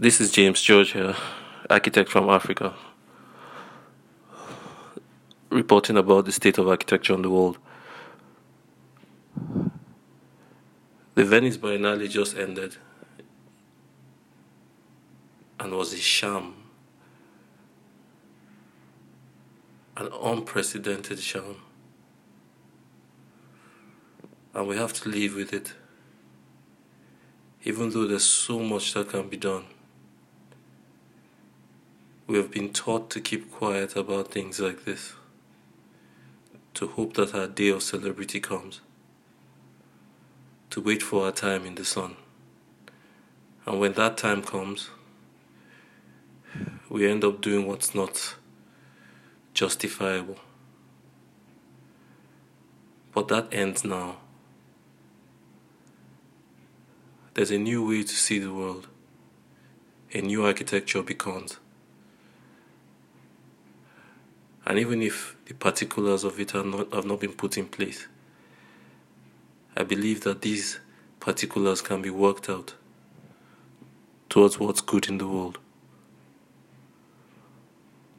This is James George here, architect from Africa, reporting about the state of architecture in the world. The Venice Biennale just ended and was a sham, an unprecedented sham. And we have to live with it, even though there's so much that can be done. We have been taught to keep quiet about things like this, to hope that our day of celebrity comes, to wait for our time in the sun. And when that time comes, we end up doing what's not justifiable. But that ends now. There's a new way to see the world. A new architecture becomes. And even if the particulars of it not, have not been put in place, I believe that these particulars can be worked out towards what's good in the world.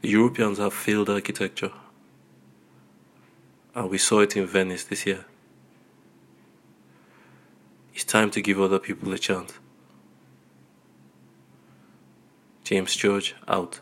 The Europeans have failed architecture, and we saw it in Venice this year. It's time to give other people a chance. James George out.